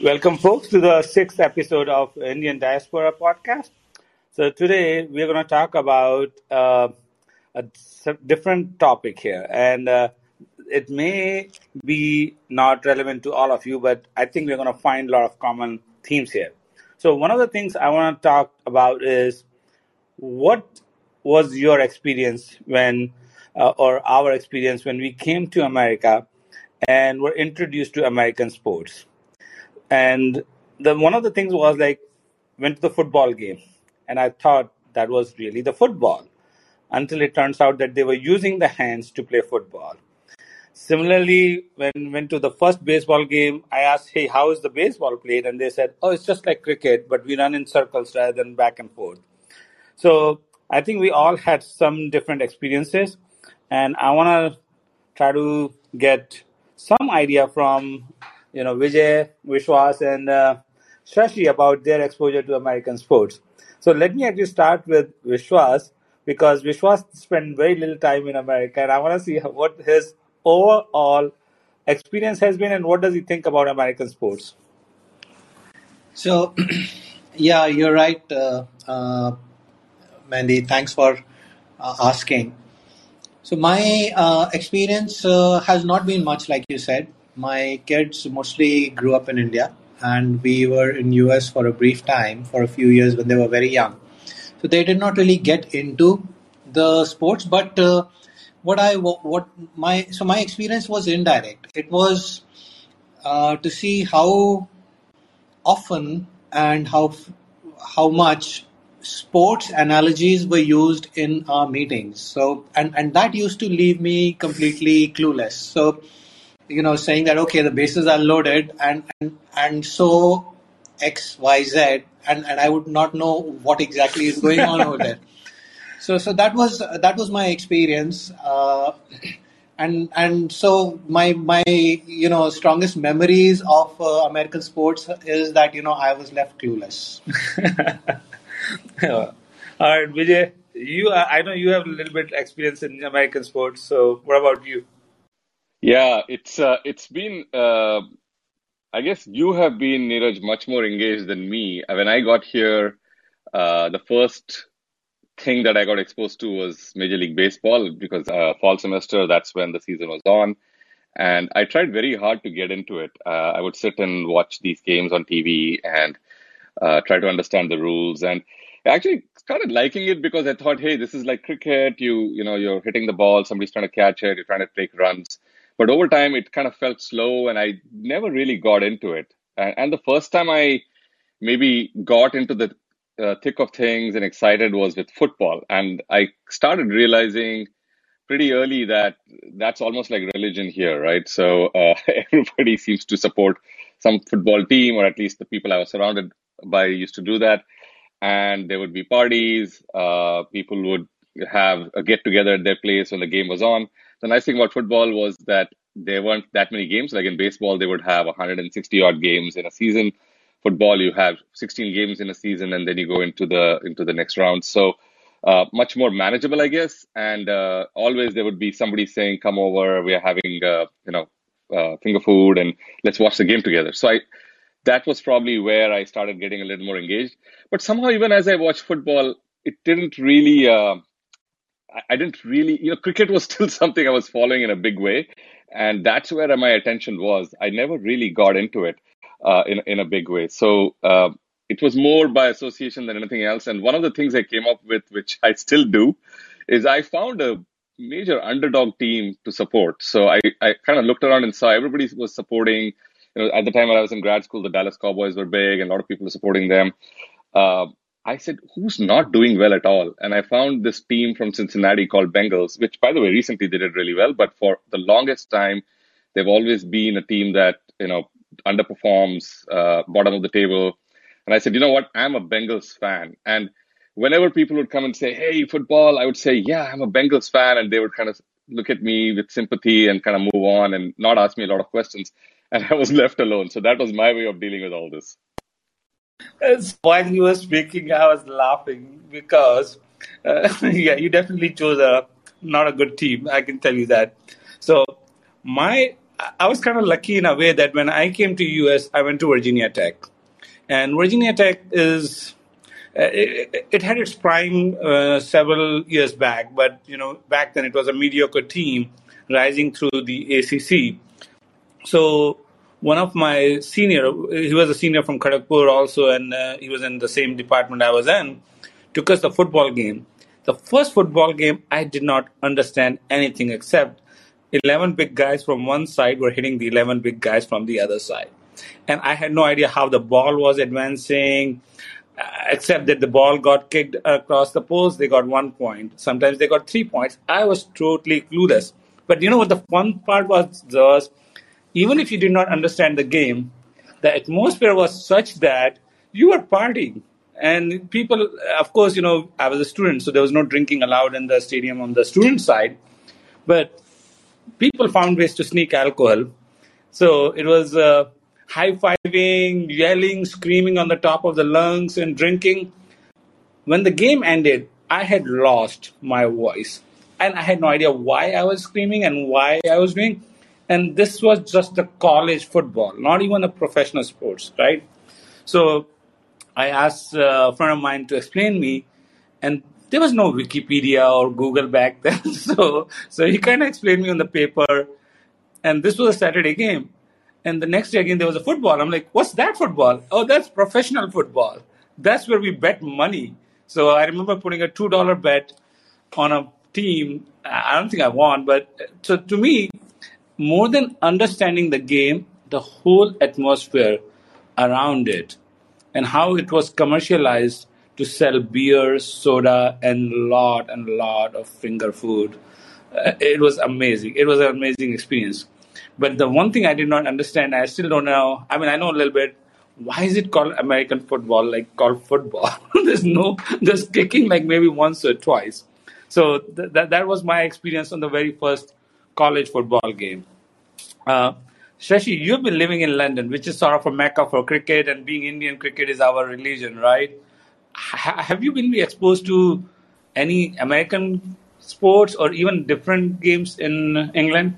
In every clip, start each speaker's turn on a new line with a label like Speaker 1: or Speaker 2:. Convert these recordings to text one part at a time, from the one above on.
Speaker 1: Welcome, folks, to the sixth episode of Indian Diaspora Podcast. So, today we're going to talk about uh, a different topic here, and uh, it may be not relevant to all of you, but I think we're going to find a lot of common themes here. So, one of the things I want to talk about is what was your experience when, uh, or our experience when we came to America and were introduced to American sports? And the one of the things was like went to the football game, and I thought that was really the football until it turns out that they were using the hands to play football. Similarly, when went to the first baseball game, I asked, "Hey, how is the baseball played?" And they said, "Oh, it's just like cricket, but we run in circles rather than back and forth." So I think we all had some different experiences, and I want to try to get some idea from you know Vijay, Vishwas, and uh, Shashi about their exposure to American sports. So let me actually start with Vishwas because Vishwas spent very little time in America, and I want to see what his overall experience has been and what does he think about American sports.
Speaker 2: So, yeah, you're right, uh, uh, Mandy. Thanks for uh, asking. So, my uh, experience uh, has not been much, like you said. My kids mostly grew up in India, and we were in US for a brief time, for a few years when they were very young. So, they did not really get into the sports. But uh, what I what my so my experience was indirect. It was uh, to see how often and how how much sports analogies were used in our meetings so and and that used to leave me completely clueless so you know saying that okay the bases are loaded and and, and so x y z and and i would not know what exactly is going on over there so so that was that was my experience uh, and and so my my you know strongest memories of uh, american sports is that you know i was left clueless
Speaker 1: All right, Vijay, you I I know you have a little bit experience in American sports. So what about you?
Speaker 3: Yeah, it's uh, it's been uh, I guess you have been Neeraj much more engaged than me. When I got here, uh, the first thing that I got exposed to was Major League Baseball because uh, fall semester that's when the season was on, and I tried very hard to get into it. Uh, I would sit and watch these games on TV and uh, try to understand the rules, and I actually started liking it because I thought, hey, this is like cricket. You you know you're hitting the ball, somebody's trying to catch it, you're trying to take runs. But over time, it kind of felt slow, and I never really got into it. And, and the first time I maybe got into the uh, thick of things and excited was with football. And I started realizing pretty early that that's almost like religion here, right? So uh, everybody seems to support some football team, or at least the people I was surrounded by used to do that. And there would be parties, uh, people would have a get together at their place when the game was on. The nice thing about football was that there weren't that many games. Like in baseball, they would have 160 odd games in a season. Football, you have 16 games in a season, and then you go into the into the next round. So uh, much more manageable, I guess. And uh, always there would be somebody saying, "Come over, we are having uh, you know uh, finger food, and let's watch the game together." So I that was probably where I started getting a little more engaged. But somehow, even as I watched football, it didn't really. I I didn't really, you know, cricket was still something I was following in a big way, and that's where my attention was. I never really got into it uh, in in a big way. So uh, it was more by association than anything else. And one of the things I came up with, which I still do, is I found a major underdog team to support. So I, I kind of looked around and saw everybody was supporting. You know, at the time when I was in grad school, the Dallas Cowboys were big, and a lot of people were supporting them. Uh, I said, who's not doing well at all? And I found this team from Cincinnati called Bengals, which, by the way, recently they did really well. But for the longest time, they've always been a team that you know underperforms, uh, bottom of the table. And I said, you know what? I'm a Bengals fan, and whenever people would come and say, "Hey, football," I would say, "Yeah, I'm a Bengals fan," and they would kind of look at me with sympathy and kind of move on and not ask me a lot of questions. And I was left alone. So that was my way of dealing with all this.
Speaker 1: While you were speaking, I was laughing because, uh, yeah, you definitely chose a not a good team. I can tell you that. So, my I was kind of lucky in a way that when I came to US, I went to Virginia Tech, and Virginia Tech is uh, it, it, had its prime uh, several years back, but you know back then it was a mediocre team rising through the ACC. So one of my senior, he was a senior from Kharagpur also, and uh, he was in the same department I was in, took us the football game. The first football game, I did not understand anything except 11 big guys from one side were hitting the 11 big guys from the other side. And I had no idea how the ball was advancing, uh, except that the ball got kicked across the post. They got one point. Sometimes they got three points. I was totally clueless. But you know what the fun part was? was even if you did not understand the game, the atmosphere was such that you were partying. And people, of course, you know, I was a student, so there was no drinking allowed in the stadium on the student side. But people found ways to sneak alcohol. So it was uh, high fiving, yelling, screaming on the top of the lungs, and drinking. When the game ended, I had lost my voice. And I had no idea why I was screaming and why I was doing. And this was just a college football, not even a professional sports, right? So I asked uh, a friend of mine to explain me, and there was no Wikipedia or Google back then. so so he kind of explained me on the paper. And this was a Saturday game. And the next day again there was a football. I'm like, what's that football? Oh, that's professional football. That's where we bet money. So I remember putting a two dollar bet on a team. I don't think I won, but so to me, more than understanding the game, the whole atmosphere around it and how it was commercialized to sell beer, soda, and a lot and a lot of finger food. Uh, it was amazing. It was an amazing experience. But the one thing I did not understand, I still don't know. I mean, I know a little bit. Why is it called American football? Like called football? there's no, there's kicking like maybe once or twice. So th- that that was my experience on the very first college football game. Uh, Shashi, you've been living in London, which is sort of a mecca for cricket, and being Indian cricket is our religion, right? have you been exposed to any American sports or even different games in England?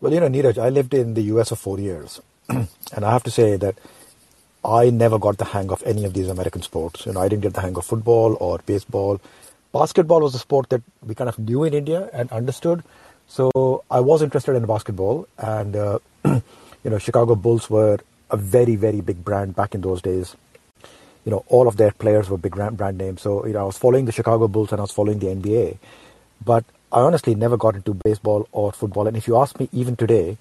Speaker 4: Well, you know, Neeraj, I lived in the US for four years, and I have to say that I never got the hang of any of these American sports. You know, I didn't get the hang of football or baseball. Basketball was a sport that we kind of knew in India and understood. So I was interested in basketball, and uh, you know, Chicago Bulls were a very, very big brand back in those days you know, all of their players were big brand names. So, you know, I was following the Chicago Bulls and I was following the NBA. But I honestly never got into baseball or football. And if you ask me even today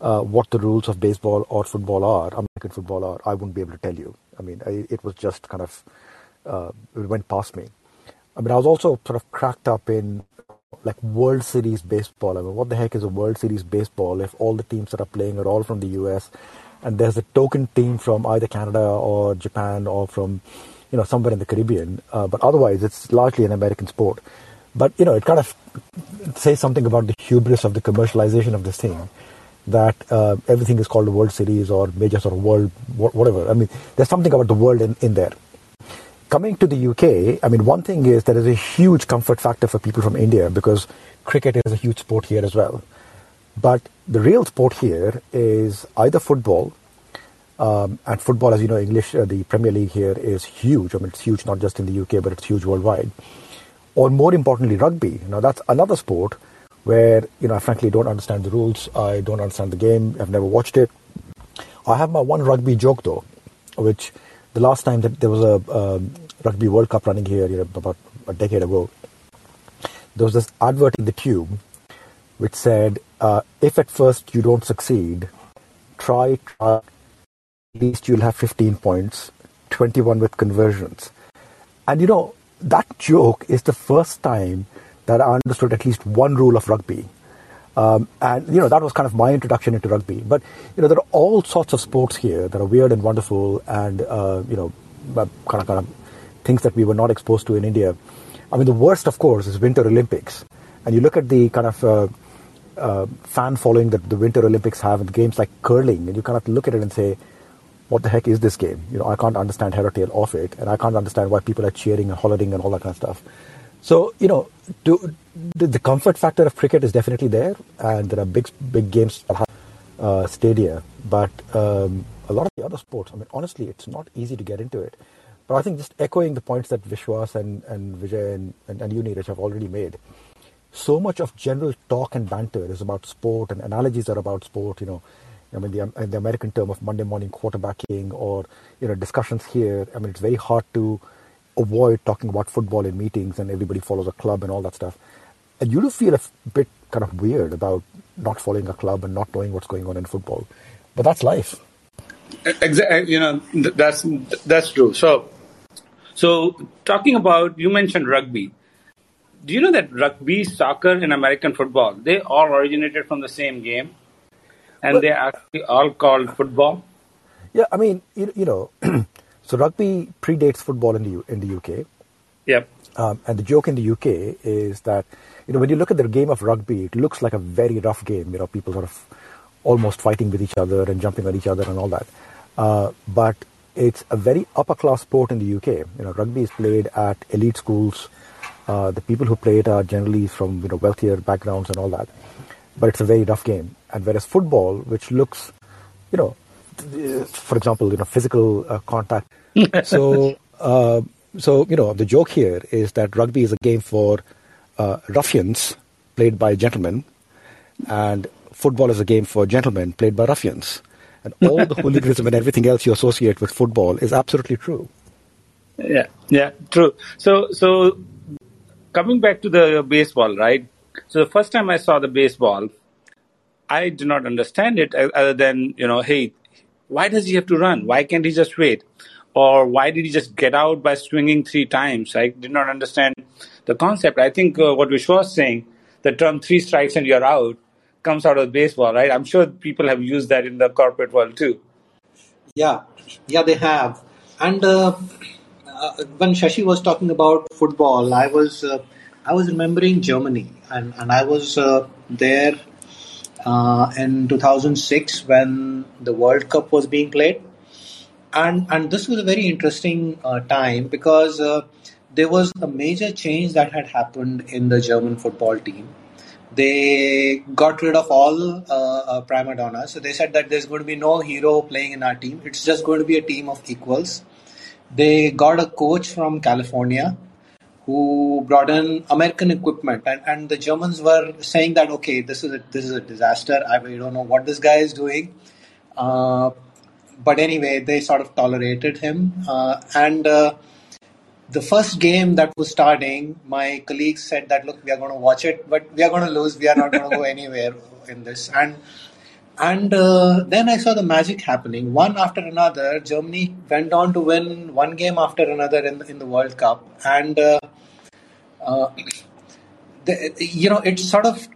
Speaker 4: uh, what the rules of baseball or football are, American football are, I wouldn't be able to tell you. I mean, I, it was just kind of, uh, it went past me. I mean, I was also sort of cracked up in like World Series baseball. I mean, what the heck is a World Series baseball if all the teams that are playing are all from the US and there's a token team from either Canada or Japan or from you know somewhere in the Caribbean. Uh, but otherwise, it's largely an American sport. But you know, it kind of says something about the hubris of the commercialization of this thing. That uh, everything is called a World Series or major sort of world, whatever. I mean, there's something about the world in, in there. Coming to the UK, I mean, one thing is there is a huge comfort factor for people from India because cricket is a huge sport here as well. But the real sport here is either football, um, and football, as you know, English, uh, the Premier League here is huge. I mean, it's huge not just in the UK, but it's huge worldwide. Or more importantly, rugby. Now, that's another sport where, you know, I frankly don't understand the rules. I don't understand the game. I've never watched it. I have my one rugby joke, though, which the last time that there was a Rugby World Cup running here, you know, about a decade ago, there was this advert in the tube which said, uh, if at first you don't succeed, try, try, at least you'll have 15 points, 21 with conversions. And you know, that joke is the first time that I understood at least one rule of rugby. Um, and you know that was kind of my introduction into rugby. But you know there are all sorts of sports here that are weird and wonderful, and uh, you know kind of kind of things that we were not exposed to in India. I mean the worst, of course, is Winter Olympics, and you look at the kind of uh, uh, fan following that the Winter Olympics have, and games like curling, and you kind of look at it and say, what the heck is this game? You know, I can't understand head or tail of it, and I can't understand why people are cheering and hollering and all that kind of stuff. So, you know, to, the, comfort factor of cricket is definitely there, and there are big, big games. uh, stadia. But um, a lot of the other sports, I mean, honestly, it's not easy to get into it. But I think just echoing the points that Vishwas and, and Vijay and, and, and you, Neeraj, have already made, so much of general talk and banter is about sport and analogies are about sport, you know. I mean, the, the American term of Monday morning quarterbacking or, you know, discussions here. I mean, it's very hard to avoid talking about football in meetings and everybody follows a club and all that stuff. And you do feel a bit kind of weird about not following a club and not knowing what's going on in football. But that's life.
Speaker 1: Exactly. Eh, you know, that's, that's true. So, so, talking about, you mentioned rugby. Do you know that rugby, soccer, and American football, they all originated from the same game? And well, they're actually all called football?
Speaker 4: Yeah, I mean, you, you know, so rugby predates football in the, in the UK.
Speaker 1: Yep.
Speaker 4: Um, and the joke in the UK is that, you know, when you look at the game of rugby, it looks like a very rough game. You know, people sort of almost fighting with each other and jumping at each other and all that. Uh, but it's a very upper class sport in the UK. You know, rugby is played at elite schools. Uh, the people who play it are generally from you know wealthier backgrounds and all that. But it's a very rough game. And whereas football, which looks, you know, for example, you know, physical uh, contact. So, uh, so you know, the joke here is that rugby is a game for uh, ruffians played by gentlemen, and football is a game for gentlemen played by ruffians and all the hooliganism and everything else you associate with football is absolutely true.
Speaker 1: Yeah, yeah, true. So, so coming back to the baseball, right? So the first time I saw the baseball, I did not understand it other than you know, hey, why does he have to run? Why can't he just wait? Or why did he just get out by swinging three times? I did not understand the concept. I think uh, what Vish was saying, the term three strikes and you're out, comes out of baseball, right? I'm sure people have used that in the corporate world too.
Speaker 2: Yeah, yeah, they have. And uh, uh, when Shashi was talking about football, I was uh, I was remembering Germany, and and I was uh, there uh, in 2006 when the World Cup was being played, and and this was a very interesting uh, time because. there was a major change that had happened in the German football team they got rid of all uh, uh, prima donnas. So they said that there's going to be no hero playing in our team. It's just going to be a team of equals. They got a coach from California who brought in American equipment, and, and the Germans were saying that okay, this is a, this is a disaster. I we don't know what this guy is doing. But anyway, they sort of tolerated him, uh, and uh, the first game that was starting, my colleagues said that look, we are going to watch it, but we are going to lose. We are not going to go anywhere in this. And and uh, then I saw the magic happening. One after another, Germany went on to win one game after another in in the World Cup, and uh, uh, the, you know it sort of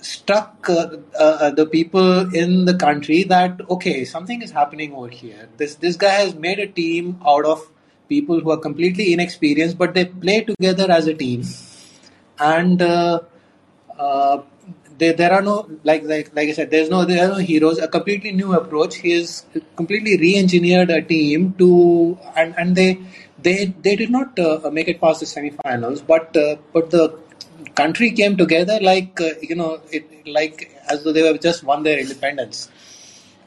Speaker 2: struck uh, uh, the people in the country that okay, something is happening over here. This this guy has made a team out of people who are completely inexperienced, but they play together as a team. And uh, uh, there are no like like like I said, there's no there are no heroes. A completely new approach. He has completely re-engineered a team to and and they they they did not uh, make it past the semifinals, but uh, but the country came together like uh, you know it like as though they have just won their independence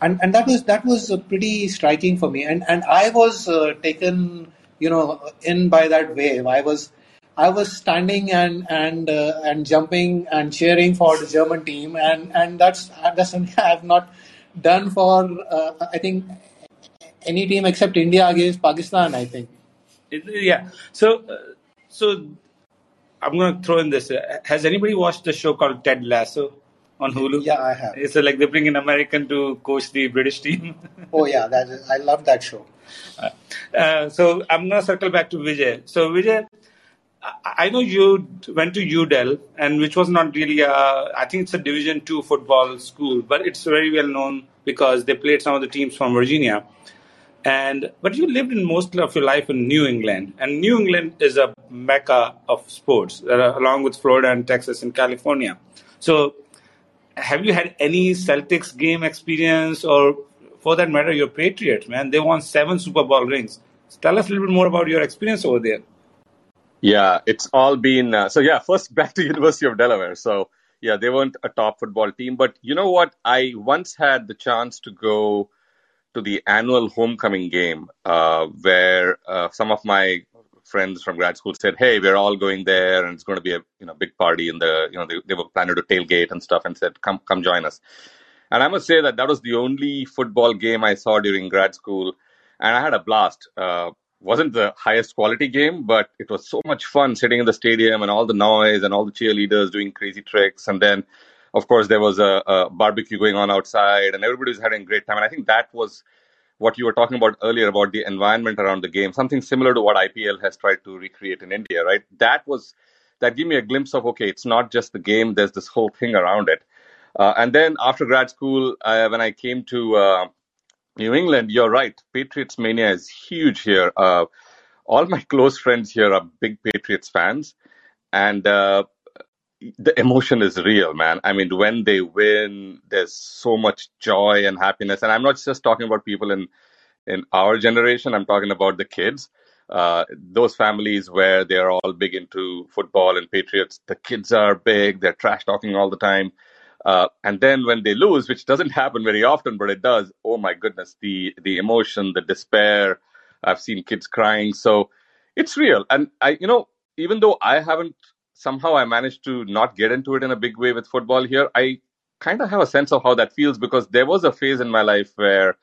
Speaker 2: and and that was that was uh, pretty striking for me. And and I was uh, taken, you know, in by that wave. I was I was standing and and uh, and jumping and cheering for the German team, and and that's that's something I have not done for uh, I think any team except India against Pakistan. I think.
Speaker 1: Yeah. So uh, so I'm going to throw in this. Has anybody watched the show called Ted Lasso? on Hulu?
Speaker 2: Yeah, I have.
Speaker 1: It's like they bring an American to coach the British team.
Speaker 2: oh yeah, that is, I love that show.
Speaker 1: Uh, uh, so I'm gonna circle back to Vijay. So Vijay, I know you went to UDEL, and which was not really a, I think it's a Division two football school, but it's very well known because they played some of the teams from Virginia. And but you lived in most of your life in New England, and New England is a mecca of sports, uh, along with Florida and Texas and California. So have you had any Celtics game experience or for that matter, your Patriots, man? They won seven Super Bowl rings. Tell us a little bit more about your experience over there.
Speaker 3: Yeah, it's all been uh, so. Yeah, first back to University of Delaware. So yeah, they weren't a top football team. But you know what? I once had the chance to go to the annual homecoming game uh, where uh, some of my friends from grad school said, "Hey, we're all going there, and it's going to be a you know big party." In the you know they, they were planning to tailgate and stuff, and said, "Come come join us." And I must say that that was the only football game I saw during grad school, and I had a blast. Uh, wasn't the highest quality game, but it was so much fun sitting in the stadium and all the noise and all the cheerleaders doing crazy tricks. And then, of course, there was a, a barbecue going on outside and everybody was having a great time. And I think that was what you were talking about earlier about the environment around the game, something similar to what IPL has tried to recreate in India, right? That was, that gave me a glimpse of, okay, it's not just the game, there's this whole thing around it. Uh, and then after grad school, uh, when I came to, uh, New England, you're right. Patriots mania is huge here. Uh, all my close friends here are big Patriots fans, and uh, the emotion is real, man. I mean, when they win, there's so much joy and happiness. And I'm not just talking about people in in our generation. I'm talking about the kids. Uh, those families where they're all big into football and Patriots. The kids are big. They're trash talking all the time. Uh, and then when they lose, which doesn't happen very often, but it does, oh my goodness, the the emotion, the despair. I've seen kids crying, so it's real. And I, you know, even though I haven't somehow I managed to not get into it in a big way with football here, I kind of have a sense of how that feels because there was a phase in my life where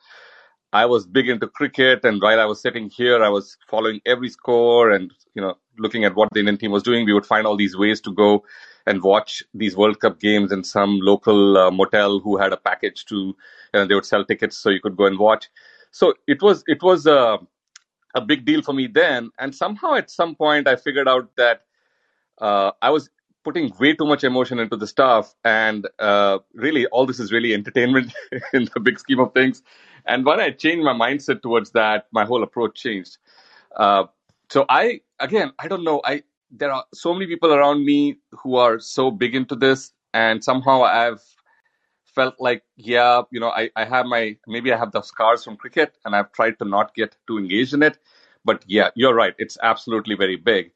Speaker 3: I was big into cricket, and while I was sitting here, I was following every score and you know looking at what the Indian team was doing. We would find all these ways to go and watch these World Cup games in some local uh, motel who had a package to, and they would sell tickets so you could go and watch. So it was it was a a big deal for me then, and somehow at some point I figured out that uh, I was putting way too much emotion into the stuff, and uh, really all this is really entertainment in the big scheme of things. And when I changed my mindset towards that, my whole approach changed. Uh, so I again, I don't know. I there are so many people around me who are so big into this, and somehow I've felt like, yeah, you know, I, I have my maybe I have the scars from cricket, and I've tried to not get too engaged in it. But yeah, you're right; it's absolutely very big.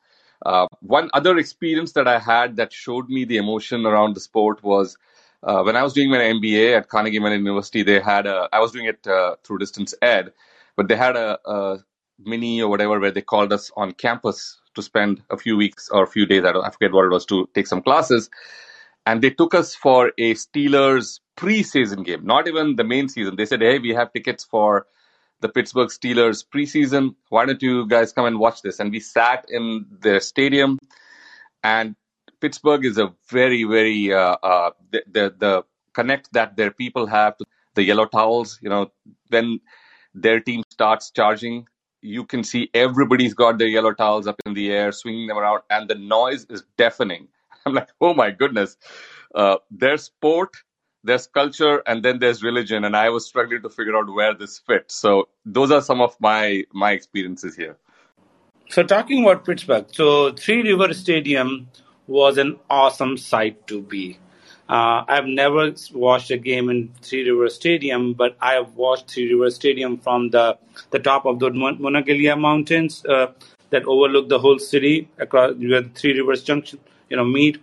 Speaker 3: Uh, one other experience that I had that showed me the emotion around the sport was uh, when I was doing my MBA at Carnegie Mellon University. They had a I was doing it uh, through distance ed, but they had a, a mini or whatever where they called us on campus to spend a few weeks or a few days, I, don't, I forget what it was, to take some classes. And they took us for a Steelers preseason game, not even the main season. They said, hey, we have tickets for the Pittsburgh Steelers preseason. Why don't you guys come and watch this? And we sat in their stadium. And Pittsburgh is a very, very, uh, uh, the, the, the connect that their people have to the yellow towels, you know, when their team starts charging, you can see everybody's got their yellow towels up in the air, swinging them around, and the noise is deafening. I'm like, oh my goodness. Uh, there's sport, there's culture, and then there's religion, and I was struggling to figure out where this fits. So those are some of my my experiences here.
Speaker 1: So talking about Pittsburgh, so Three River Stadium was an awesome site to be. Uh, I've never watched a game in Three River Stadium, but I have watched Three River Stadium from the, the top of the Monongahela Mountains uh, that overlook the whole city across where Three Rivers Junction, you know, meet.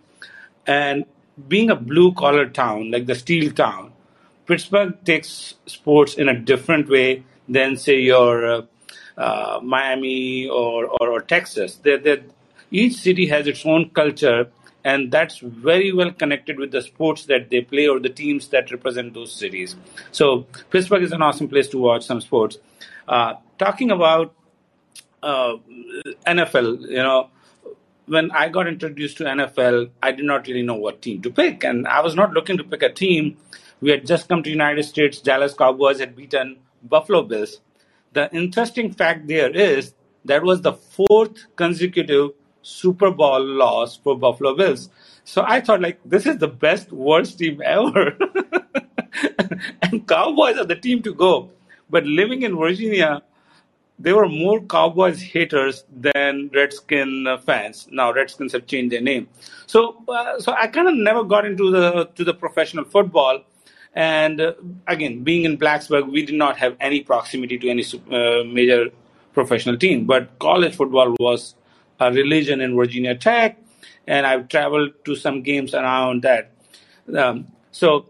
Speaker 1: And being a blue collar town, like the steel town, Pittsburgh takes sports in a different way than, say, your uh, uh Miami or, or, or Texas. They're, they're, each city has its own culture and that's very well connected with the sports that they play or the teams that represent those cities. So Pittsburgh is an awesome place to watch some sports. Uh, talking about uh, NFL, you know, when I got introduced to NFL, I did not really know what team to pick, and I was not looking to pick a team. We had just come to United States. Dallas Cowboys had beaten Buffalo Bills. The interesting fact there is that was the fourth consecutive Super Bowl loss for Buffalo Bills. So I thought, like, this is the best worst team ever. and Cowboys are the team to go. But living in Virginia, there were more Cowboys haters than Redskin fans. Now Redskins have changed their name, so uh, so I kind of never got into the to the professional football. And uh, again, being in Blacksburg, we did not have any proximity to any uh, major professional team. But college football was a religion in Virginia Tech, and I've traveled to some games around that. Um, so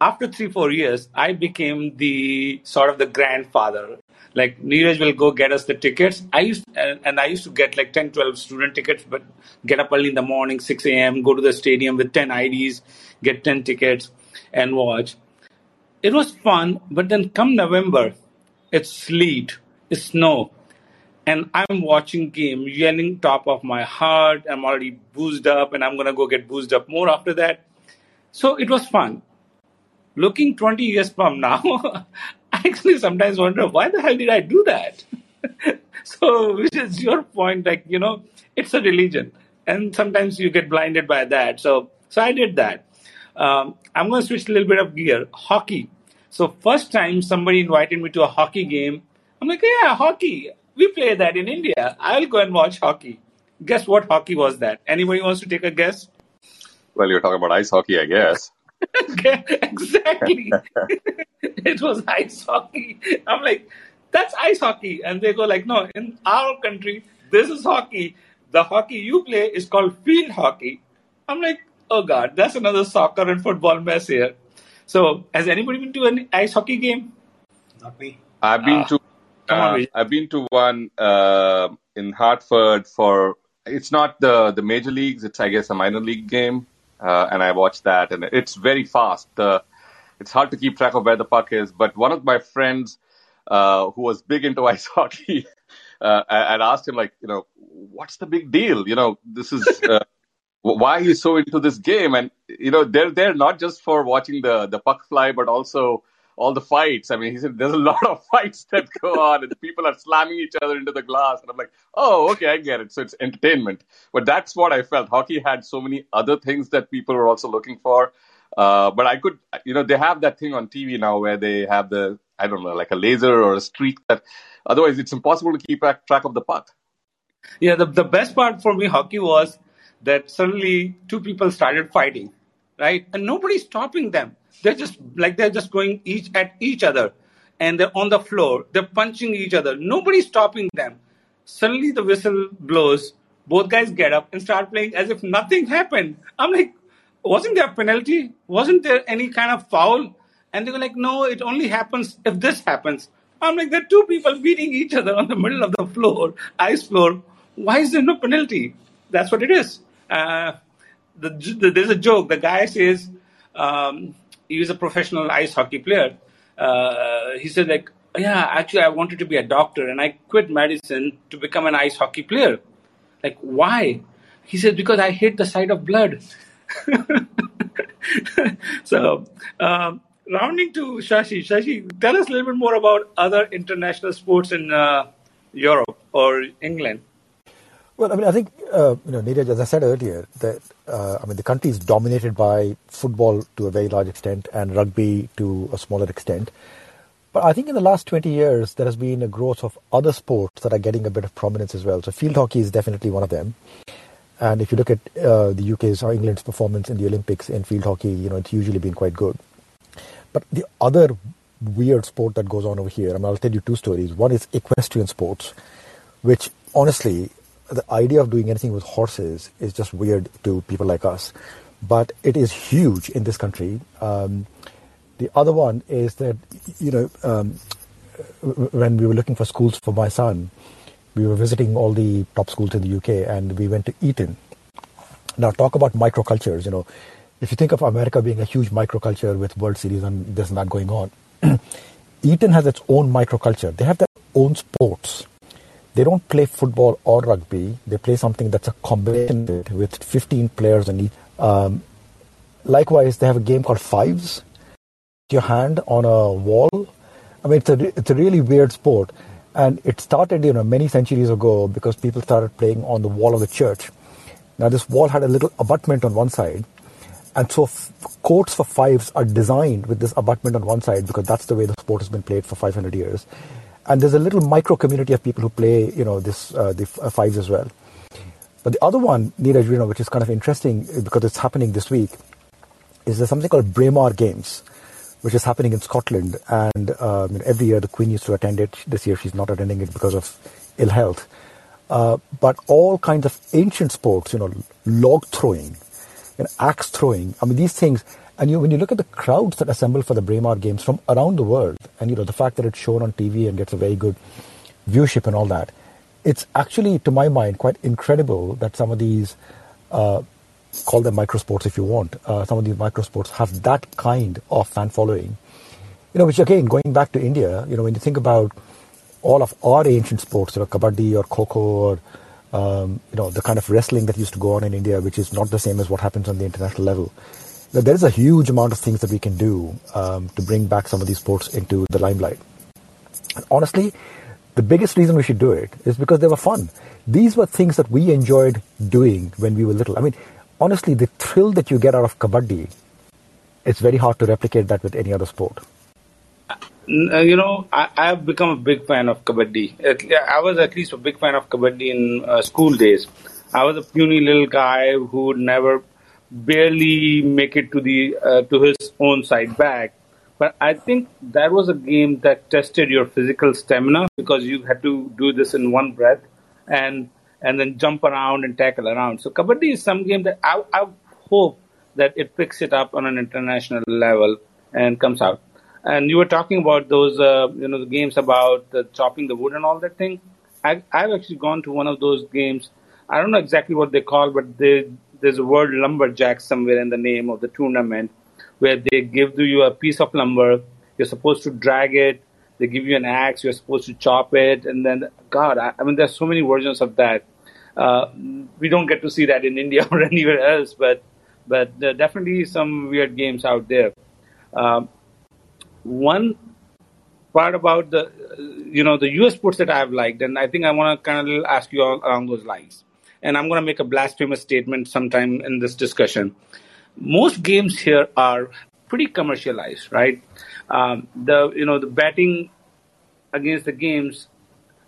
Speaker 1: after three four years, I became the sort of the grandfather. Like Neeraj will go get us the tickets. I used and, and I used to get like 10, 12 student tickets, but get up early in the morning, six a.m., go to the stadium with ten IDs, get ten tickets, and watch. It was fun, but then come November, it's sleet, it's snow, and I'm watching game, yelling top of my heart. I'm already boozed up, and I'm gonna go get boozed up more after that. So it was fun. Looking 20 years from now, I actually sometimes wonder why the hell did I do that? so, which is your point, like you know, it's a religion, and sometimes you get blinded by that. So, so I did that. Um, I'm going to switch a little bit of gear. Hockey. So, first time somebody invited me to a hockey game, I'm like, yeah, hockey. We play that in India. I'll go and watch hockey. Guess what hockey was that? Anybody wants to take a guess?
Speaker 3: Well, you're talking about ice hockey, I guess.
Speaker 1: Okay, exactly. it was ice hockey. I'm like, that's ice hockey. And they go like, no, in our country, this is hockey. The hockey you play is called field hockey. I'm like, oh God, that's another soccer and football mess here. So has anybody been to an ice hockey game?
Speaker 2: Not me.
Speaker 3: I've been
Speaker 1: Ah,
Speaker 3: to
Speaker 1: come on,
Speaker 3: uh, I've been to one uh, in Hartford for it's not the the major leagues. It's I guess a minor league game, uh, and I watched that, and it's very fast. The it's hard to keep track of where the puck is. But one of my friends uh, who was big into ice hockey, uh, I, I'd asked him like, you know, what's the big deal? You know, this is. Uh, why are you so into this game? And you know, they're there not just for watching the the puck fly, but also all the fights. I mean, he said there's a lot of fights that go on, and people are slamming each other into the glass. And I'm like, oh, okay, I get it. So it's entertainment. But that's what I felt. Hockey had so many other things that people were also looking for. Uh, but I could, you know, they have that thing on TV now where they have the, I don't know, like a laser or a streak that otherwise it's impossible to keep track of the puck.
Speaker 1: Yeah, the, the best part for me, hockey, was that suddenly two people started fighting, right? And nobody's stopping them. They're just like they're just going each at each other and they're on the floor. They're punching each other. Nobody's stopping them. Suddenly the whistle blows. Both guys get up and start playing as if nothing happened. I'm like, wasn't there a penalty? Wasn't there any kind of foul? And they were like, no, it only happens if this happens. I'm like, there are two people beating each other on the middle of the floor, ice floor. Why is there no penalty? That's what it is. Uh, the, the, there's a joke. The guy says um, he was a professional ice hockey player. Uh, he said like, yeah, actually, I wanted to be a doctor, and I quit medicine to become an ice hockey player. Like, why? He said because I hate the sight of blood. so, um, rounding to Shashi. Shashi, tell us a little bit more about other international sports in uh, Europe or England.
Speaker 4: Well, I mean, I think uh, you know, Neeraj, as I said earlier, that uh, I mean, the country is dominated by football to a very large extent and rugby to a smaller extent. But I think in the last 20 years, there has been a growth of other sports that are getting a bit of prominence as well. So field hockey is definitely one of them. And if you look at uh, the UK's or England's performance in the Olympics in field hockey, you know, it's usually been quite good. But the other weird sport that goes on over here, I mean, I'll tell you two stories. One is equestrian sports, which honestly, the idea of doing anything with horses is just weird to people like us. But it is huge in this country. Um, the other one is that, you know, um, when we were looking for schools for my son, we were visiting all the top schools in the UK and we went to Eton. Now, talk about microcultures, you know, if you think of America being a huge microculture with World Series and this and that going on, Eton has its own microculture. They have their own sports. They don't play football or rugby. They play something that's a combination with 15 players each. Um, likewise, they have a game called Fives. Your hand on a wall. I mean, it's a it's a really weird sport, and it started you know many centuries ago because people started playing on the wall of the church. Now, this wall had a little abutment on one side, and so f- courts for fives are designed with this abutment on one side because that's the way the sport has been played for 500 years. And there's a little micro community of people who play, you know, this uh, the uh, fives as well. But the other one, Neeraj, you know, which is kind of interesting uh, because it's happening this week, is there's something called Braemar Games, which is happening in Scotland. And um, you know, every year the Queen used to attend it. This year she's not attending it because of ill health. Uh, but all kinds of ancient sports, you know, log throwing, and axe throwing. I mean, these things, and you, when you look at the crowds that assemble for the Braemar games from around the world, and you know the fact that it's shown on TV and gets a very good viewership and all that, it's actually, to my mind, quite incredible that some of these, uh, call them microsports if you want, uh, some of these microsports have that kind of fan following. You know, which again, going back to India, you know, when you think about all of our ancient sports, you know, kabaddi or kho or um, you know, the kind of wrestling that used to go on in India, which is not the same as what happens on the international level. Now, there is a huge amount of things that we can do um, to bring back some of these sports into the limelight. And honestly, the biggest reason we should do it is because they were fun. These were things that we enjoyed doing when we were little. I mean, honestly, the thrill that you get out of kabaddi, it's very hard to replicate that with any other sport.
Speaker 1: Uh, you know, I, I've become a big fan of kabaddi. I was at least a big fan of kabaddi in uh, school days. I was a puny little guy who would never barely make it to the uh, to his own side back. But I think that was a game that tested your physical stamina because you had to do this in one breath and and then jump around and tackle around. So kabaddi is some game that I, I hope that it picks it up on an international level and comes out. And you were talking about those, uh, you know, the games about the chopping the wood and all that thing. I, I've actually gone to one of those games. I don't know exactly what they call, but they, there's a word lumberjack somewhere in the name of the tournament, where they give you a piece of lumber. You're supposed to drag it. They give you an axe. You're supposed to chop it, and then God, I, I mean, there's so many versions of that. Uh, we don't get to see that in India or anywhere else, but but there are definitely some weird games out there. Um, one part about the you know the US sports that I've liked, and I think I want to kind of ask you all along those lines. And I'm going to make a blasphemous statement sometime in this discussion. Most games here are pretty commercialized, right? Um, the you know the betting against the games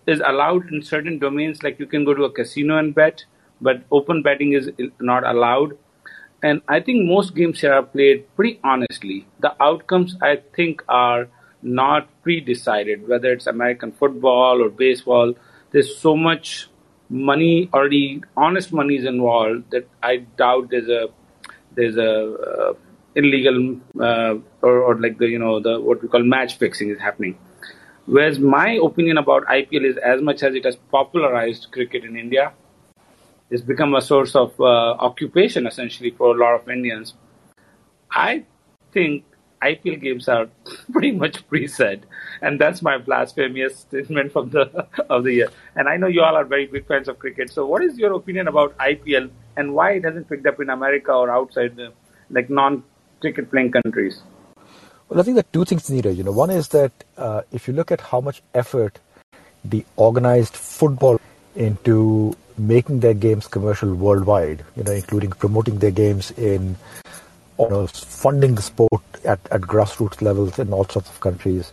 Speaker 1: is allowed in certain domains, like you can go to a casino and bet, but open betting is not allowed. And I think most games here are played pretty honestly. The outcomes, I think, are not pre-decided, whether it's American football or baseball. There's so much money already, honest money is involved that I doubt there's a there's a uh, illegal uh, or, or like the you know the what we call match fixing is happening. Whereas my opinion about IPL is as much as it has popularized cricket in India, it's become a source of uh, occupation essentially for a lot of Indians. I think IPL games are pretty much preset, and that's my blasphemous statement from the of the year. And I know you all are very big fans of cricket. So, what is your opinion about IPL and why it hasn't picked up in America or outside the like non-cricket playing countries?
Speaker 4: Well, I think there are two things needed. You know, one is that uh, if you look at how much effort the organized football into making their games commercial worldwide, you know, including promoting their games in, you know, funding the sport at, at grassroots levels in all sorts of countries.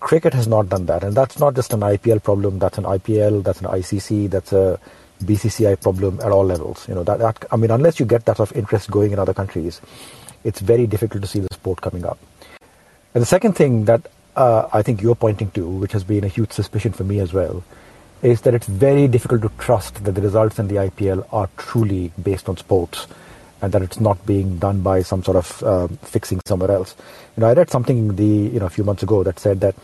Speaker 4: Cricket has not done that, and that's not just an IPL problem. That's an IPL, that's an ICC, that's a BCCI problem at all levels. You know, that, that I mean, unless you get that sort of interest going in other countries, it's very difficult to see the sport coming up. And the second thing that uh, I think you're pointing to, which has been a huge suspicion for me as well, is that it's very difficult to trust that the results in the IPL are truly based on sports and that it's not being done by some sort of uh, fixing somewhere else. You know, I read something the you know a few months ago that said that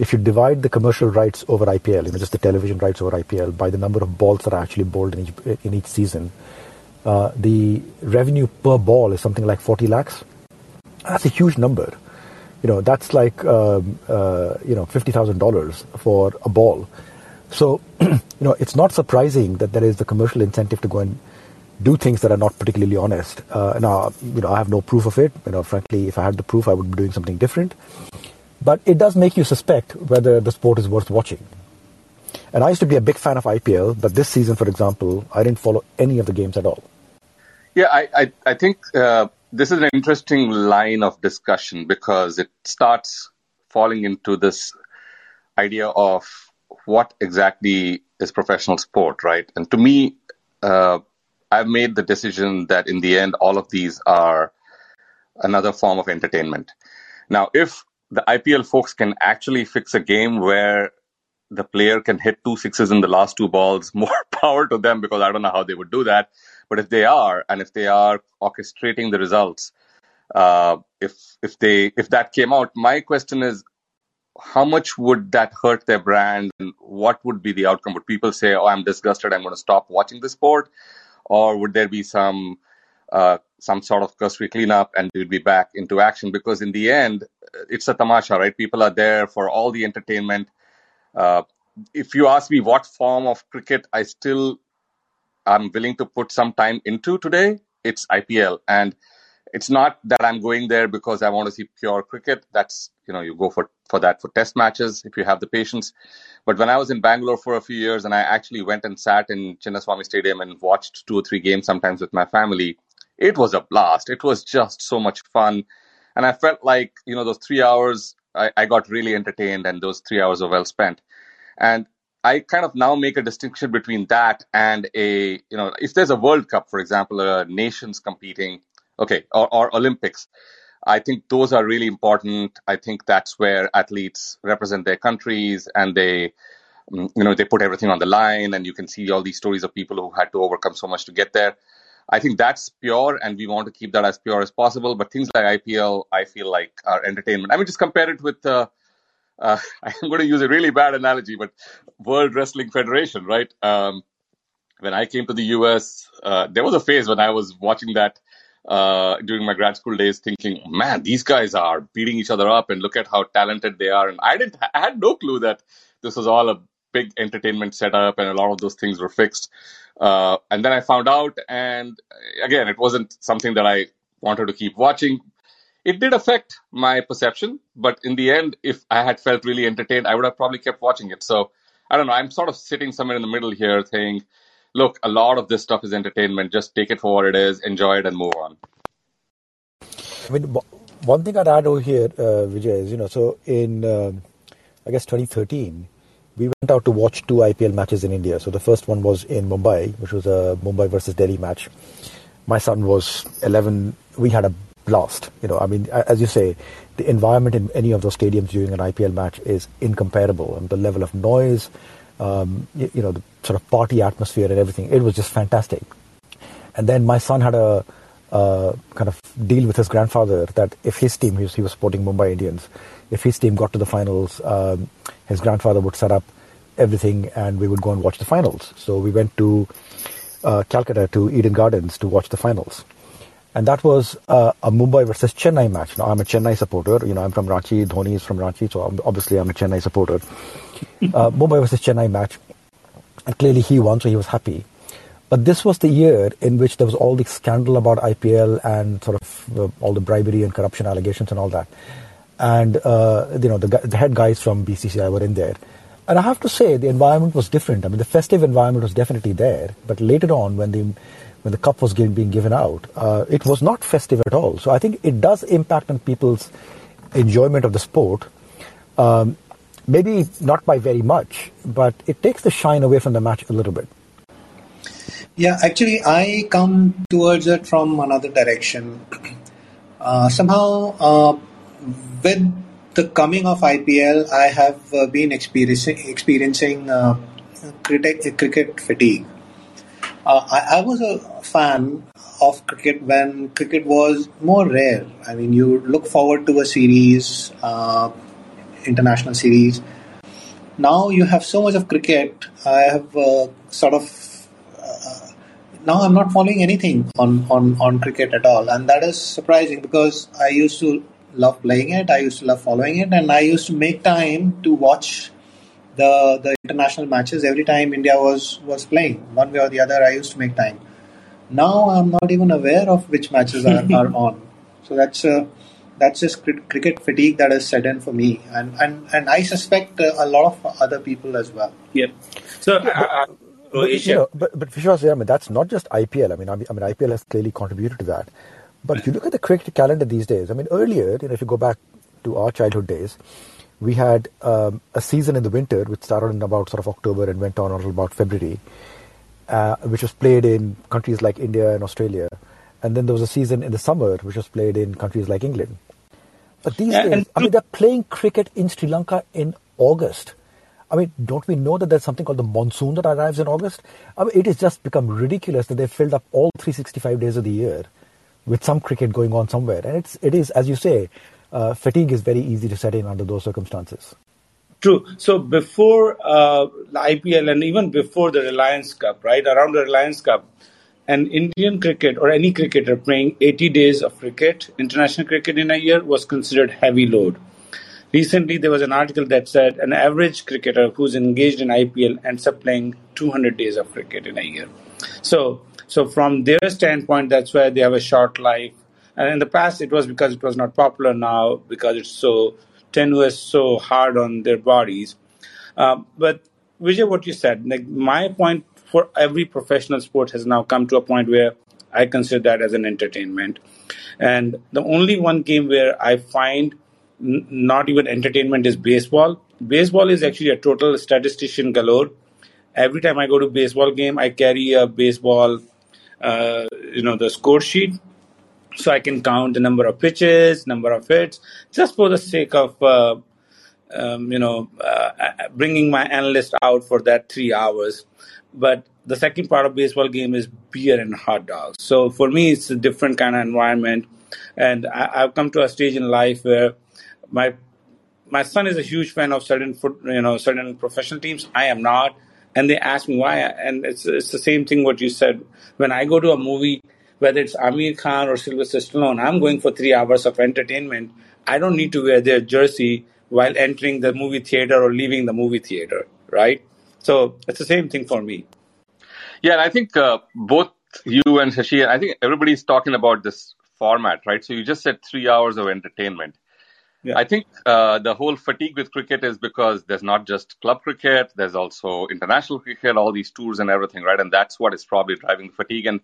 Speaker 4: if you divide the commercial rights over IPL, you know, just the television rights over IPL by the number of balls that are actually bowled in each in each season, uh, the revenue per ball is something like 40 lakhs. That's a huge number. You know, that's like um, uh, you know fifty thousand dollars for a ball. So, you know, it's not surprising that there is the commercial incentive to go and do things that are not particularly honest. Uh, now, you know, I have no proof of it. You know, frankly, if I had the proof, I would be doing something different. But it does make you suspect whether the sport is worth watching. And I used to be a big fan of IPL, but this season, for example, I didn't follow any of the games at all.
Speaker 3: Yeah, I, I, I think uh, this is an interesting line of discussion because it starts falling into this idea of what exactly is professional sport, right? And to me, uh, I've made the decision that in the end, all of these are another form of entertainment. Now, if the IPL folks can actually fix a game where the player can hit two sixes in the last two balls, more power to them because I don't know how they would do that. But if they are, and if they are orchestrating the results, uh, if if they if that came out, my question is, how much would that hurt their brand, and what would be the outcome? Would people say, "Oh, I'm disgusted. I'm going to stop watching the sport," or would there be some uh, some sort of cursory cleanup and we'd be back into action? Because in the end, it's a tamasha, right? People are there for all the entertainment. Uh, if you ask me what form of cricket I still am willing to put some time into today, it's IPL. And it's not that I'm going there because I want to see pure cricket. That's, you know, you go for, for that for test matches if you have the patience. But when I was in Bangalore for a few years and I actually went and sat in Chinnaswamy Stadium and watched two or three games sometimes with my family, it was a blast. It was just so much fun. And I felt like, you know, those three hours, I, I got really entertained and those three hours were well spent. And I kind of now make a distinction between that and a, you know, if there's a World Cup, for example, a nations competing, okay, or, or Olympics, I think those are really important. I think that's where athletes represent their countries and they, mm, you know, they put everything on the line and you can see all these stories of people who had to overcome so much to get there. I think that's pure, and we want to keep that as pure as possible. But things like IPL, I feel like are entertainment. I mean, just compare it with. Uh, uh, I'm going to use a really bad analogy, but World Wrestling Federation, right? Um, when I came to the US, uh, there was a phase when I was watching that uh, during my grad school days, thinking, "Man, these guys are beating each other up, and look at how talented they are." And I didn't, I had no clue that this was all a big entertainment setup, and a lot of those things were fixed. Uh, and then I found out, and again, it wasn't something that I wanted to keep watching. It did affect my perception, but in the end, if I had felt really entertained, I would have probably kept watching it. So I don't know. I'm sort of sitting somewhere in the middle here, saying, "Look, a lot of this stuff is entertainment. Just take it for what it is, enjoy it, and move on."
Speaker 4: I mean, one thing I'd add over here, uh, Vijay, is you know, so in um, I guess 2013 we went out to watch two IPL matches in India. So the first one was in Mumbai, which was a Mumbai versus Delhi match. My son was 11. We had a blast. You know, I mean, as you say, the environment in any of those stadiums during an IPL match is incomparable. And the level of noise, um, you, you know, the sort of party atmosphere and everything, it was just fantastic. And then my son had a uh, kind of deal with his grandfather that if his team, he was, he was supporting Mumbai Indians, if his team got to the finals, um, his grandfather would set up everything and we would go and watch the finals. So we went to uh, Calcutta to Eden Gardens to watch the finals. And that was uh, a Mumbai versus Chennai match. Now, I'm a Chennai supporter. You know, I'm from Ranchi. Dhoni is from Ranchi. So obviously, I'm a Chennai supporter. uh, Mumbai versus Chennai match. And clearly, he won, so he was happy. But this was the year in which there was all the scandal about IPL and sort of uh, all the bribery and corruption allegations and all that and uh, you know the, the, head guys from BCCI were in there. And I have to say the environment was different. I mean, the festive environment was definitely there, but later on, when the when the cup was being given out, uh, it was not festive at all. So I think it does impact on people's enjoyment of the sport. Um, maybe not by very much, but it takes the shine away from the match a little bit.
Speaker 2: Yeah, actually, I come towards it from another direction. Uh, somehow, uh, with the coming of IPL, I have uh, been experiencing experiencing uh, cricket, cricket fatigue. Uh, I, I, was a fan of cricket when cricket was more rare. I mean, you look forward to a series, uh, international series. Now you have so much of cricket. I have uh, sort of uh, now I'm not following anything on, on, on cricket at all, and that is surprising because I used to love playing it. I used to love following it, and I used to make time to watch the the international matches every time India was was playing one way or the other. I used to make time. Now I'm not even aware of which matches are, are on. So that's uh, that's just cricket fatigue that has set in for me, and and and I suspect uh, a lot of other people as well.
Speaker 1: Yeah. So. Uh,
Speaker 4: but, you know, but but Vishwas, I mean that's not just IPL. I mean, I mean, I mean IPL has clearly contributed to that. But if you look at the cricket calendar these days, I mean, earlier, you know, if you go back to our childhood days, we had um, a season in the winter which started in about sort of October and went on until about February, uh, which was played in countries like India and Australia. And then there was a season in the summer which was played in countries like England. But these yeah, days, I mean, they're playing cricket in Sri Lanka in August. I mean, don't we know that there's something called the monsoon that arrives in August? I mean, it has just become ridiculous that they've filled up all 365 days of the year with some cricket going on somewhere. And it's, it is, as you say, uh, fatigue is very easy to set in under those circumstances.
Speaker 1: True. So before uh, the IPL and even before the Reliance Cup, right around the Reliance Cup, an Indian cricket or any cricketer playing 80 days of cricket, international cricket in a year, was considered heavy load. Recently, there was an article that said an average cricketer who's engaged in IPL ends up playing 200 days of cricket in a year. So, so from their standpoint, that's why they have a short life. And in the past, it was because it was not popular. Now, because it's so tenuous, so hard on their bodies. Uh, but Vijay, what you said, like my point for every professional sport has now come to a point where I consider that as an entertainment. And the only one game where I find n- not even entertainment is baseball. Baseball is actually a total statistician galore. Every time I go to baseball game, I carry a baseball, uh, you know, the score sheet, so I can count the number of pitches, number of hits, just for the sake of, uh, um, you know, uh, bringing my analyst out for that three hours. But the second part of baseball game is beer and hot dogs. So for me, it's a different kind of environment, and I, I've come to a stage in life where my my son is a huge fan of certain foot, you know, certain professional teams. I am not, and they ask me why. And it's it's the same thing what you said. When I go to a movie, whether it's Aamir Khan or Sylvester Stallone, I'm going for three hours of entertainment. I don't need to wear their jersey while entering the movie theater or leaving the movie theater, right? So it's the same thing for me.
Speaker 3: Yeah, and I think uh, both you and Shashi, I think everybody's talking about this format, right? So you just said three hours of entertainment. Yeah. I think uh, the whole fatigue with cricket is because there's not just club cricket, there's also international cricket, all these tours and everything, right? And that's what is probably driving the fatigue. And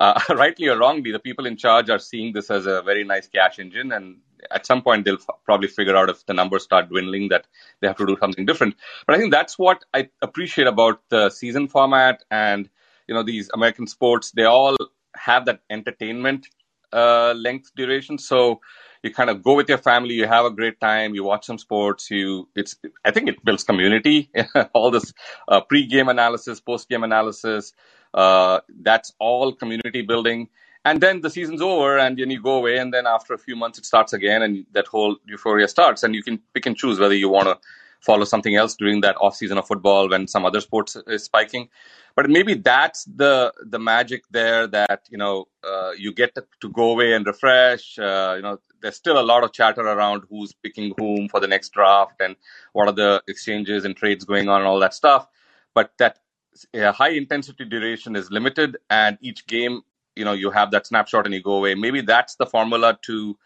Speaker 3: uh, rightly or wrongly, the people in charge are seeing this as a very nice cash engine. And at some point, they'll f- probably figure out if the numbers start dwindling that they have to do something different. But I think that's what I appreciate about the season format and you know these American sports. They all have that entertainment uh, length duration. So you kind of go with your family, you have a great time, you watch some sports, you it's I think it builds community. all this uh, pre-game analysis, post-game analysis, uh, that's all community building. And then the season's over, and then you go away, and then after a few months it starts again, and that whole euphoria starts, and you can pick and choose whether you want to follow something else during that off season of football when some other sports is spiking. But maybe that's the the magic there that you know uh, you get to, go away and refresh. Uh, you know there's still a lot of chatter around who's picking whom for the next draft and what are the exchanges and trades going on and all that stuff. But that high intensity duration is limited and each game you know you have that snapshot and you go away maybe that's the formula to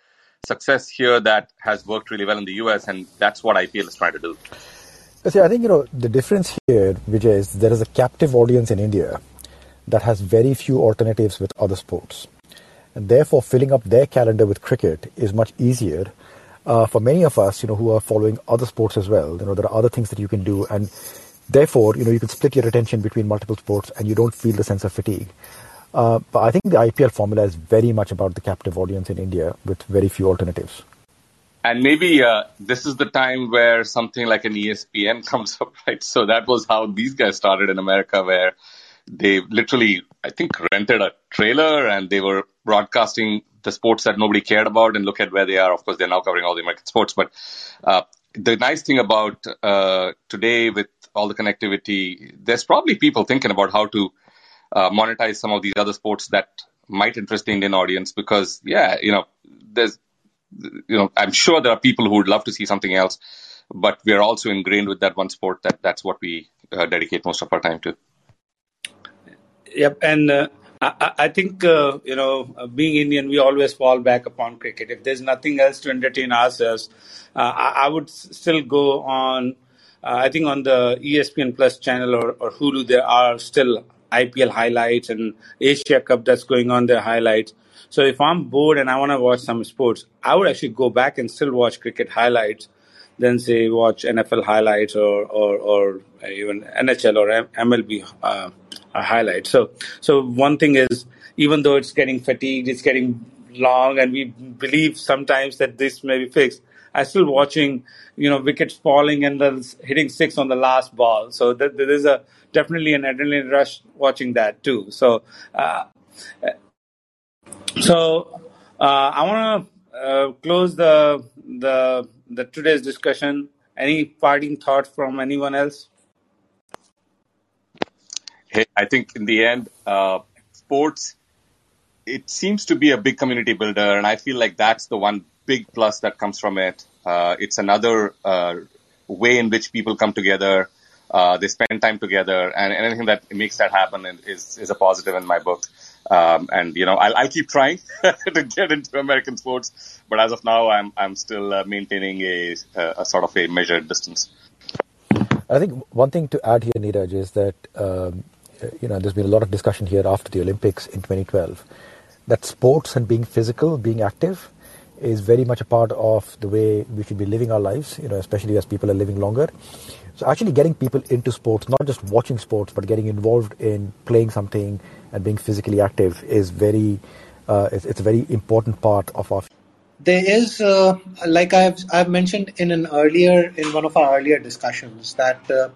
Speaker 3: success here that has worked really well in the us and that's what ipl is trying to do
Speaker 4: See, I think you know the difference here, Vijay, is there is a captive audience in India that has very few alternatives with other sports, and therefore filling up their calendar with cricket is much easier uh, for many of us, you know, who are following other sports as well. You know, there are other things that you can do, and therefore, you know, you can split your attention between multiple sports, and you don't feel the sense of fatigue. Uh, but I think the IPL formula is very much about the captive audience in India with very few alternatives.
Speaker 3: And maybe uh, this is the time where something like an ESPN comes up, right? So that was how these guys started in America, where they literally, I think, rented a trailer and they were broadcasting the sports that nobody cared about. And look at where they are. Of course, they're now covering all the American sports. But uh, the nice thing about uh, today with all the connectivity, there's probably people thinking about how to uh, monetize some of these other sports that might interest the Indian audience because, yeah, you know, there's you know, I'm sure there are people who would love to see something else, but we are also ingrained with that one sport that that's what we uh, dedicate most of our time to.
Speaker 1: Yep, and uh, I, I, think uh, you know, being Indian, we always fall back upon cricket. If there's nothing else to entertain ourselves, uh, I, I, would still go on. Uh, I think on the ESPN Plus channel or, or Hulu, there are still IPL highlights and Asia Cup that's going on there highlights. So if I'm bored and I want to watch some sports, I would actually go back and still watch cricket highlights, then say watch NFL highlights or or, or even NHL or MLB uh, highlights. So so one thing is even though it's getting fatigued, it's getting long, and we believe sometimes that this may be fixed. I still watching, you know, wickets falling and the hitting six on the last ball. So th- there is a definitely an adrenaline rush watching that too. So, uh, so uh, I want to uh, close the the the today's discussion. Any parting thoughts from anyone else?
Speaker 3: Hey, I think in the end, uh, sports it seems to be a big community builder, and I feel like that's the one big plus that comes from it. Uh, it's another uh, way in which people come together. Uh, they spend time together, and anything that makes that happen is is a positive in my book. Um, and you know, I'll, I'll keep trying to get into American sports, but as of now, I'm I'm still uh, maintaining a, a sort of a measured distance.
Speaker 4: I think one thing to add here, Neeraj, is that um, you know there's been a lot of discussion here after the Olympics in 2012 that sports and being physical, being active, is very much a part of the way we should be living our lives. You know, especially as people are living longer. So actually, getting people into sports, not just watching sports, but getting involved in playing something and being physically active, is very. Uh, it's, it's, a very important part of our.
Speaker 2: There is, uh, like I've I've mentioned in an earlier in one of our earlier discussions, that uh,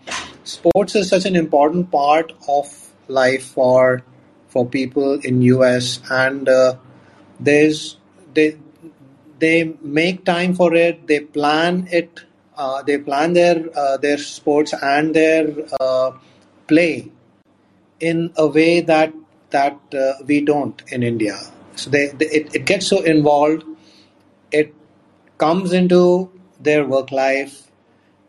Speaker 2: sports is such an important part of life for for people in US, and uh, there's they they make time for it. They plan it. Uh, they plan their uh, their sports and their uh, play in a way that that uh, we don't in India. So they, they it, it gets so involved. It comes into their work life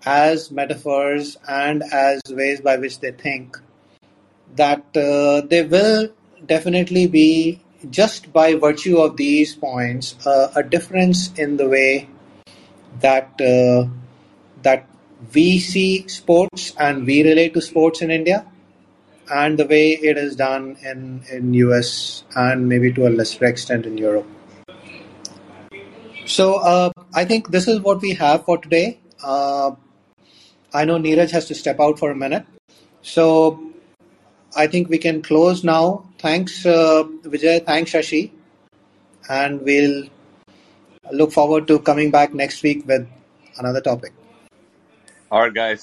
Speaker 2: as metaphors and as ways by which they think that uh, they will definitely be just by virtue of these points uh, a difference in the way that uh, that we see sports and we relate to sports in India and the way it is done in in US and maybe to a lesser extent in Europe. So uh, I think this is what we have for today. Uh, I know Neeraj has to step out for a minute. So I think we can close now. Thanks, uh, Vijay. Thanks, Shashi. And we'll look forward to coming back next week with another topic.
Speaker 3: All right, guys.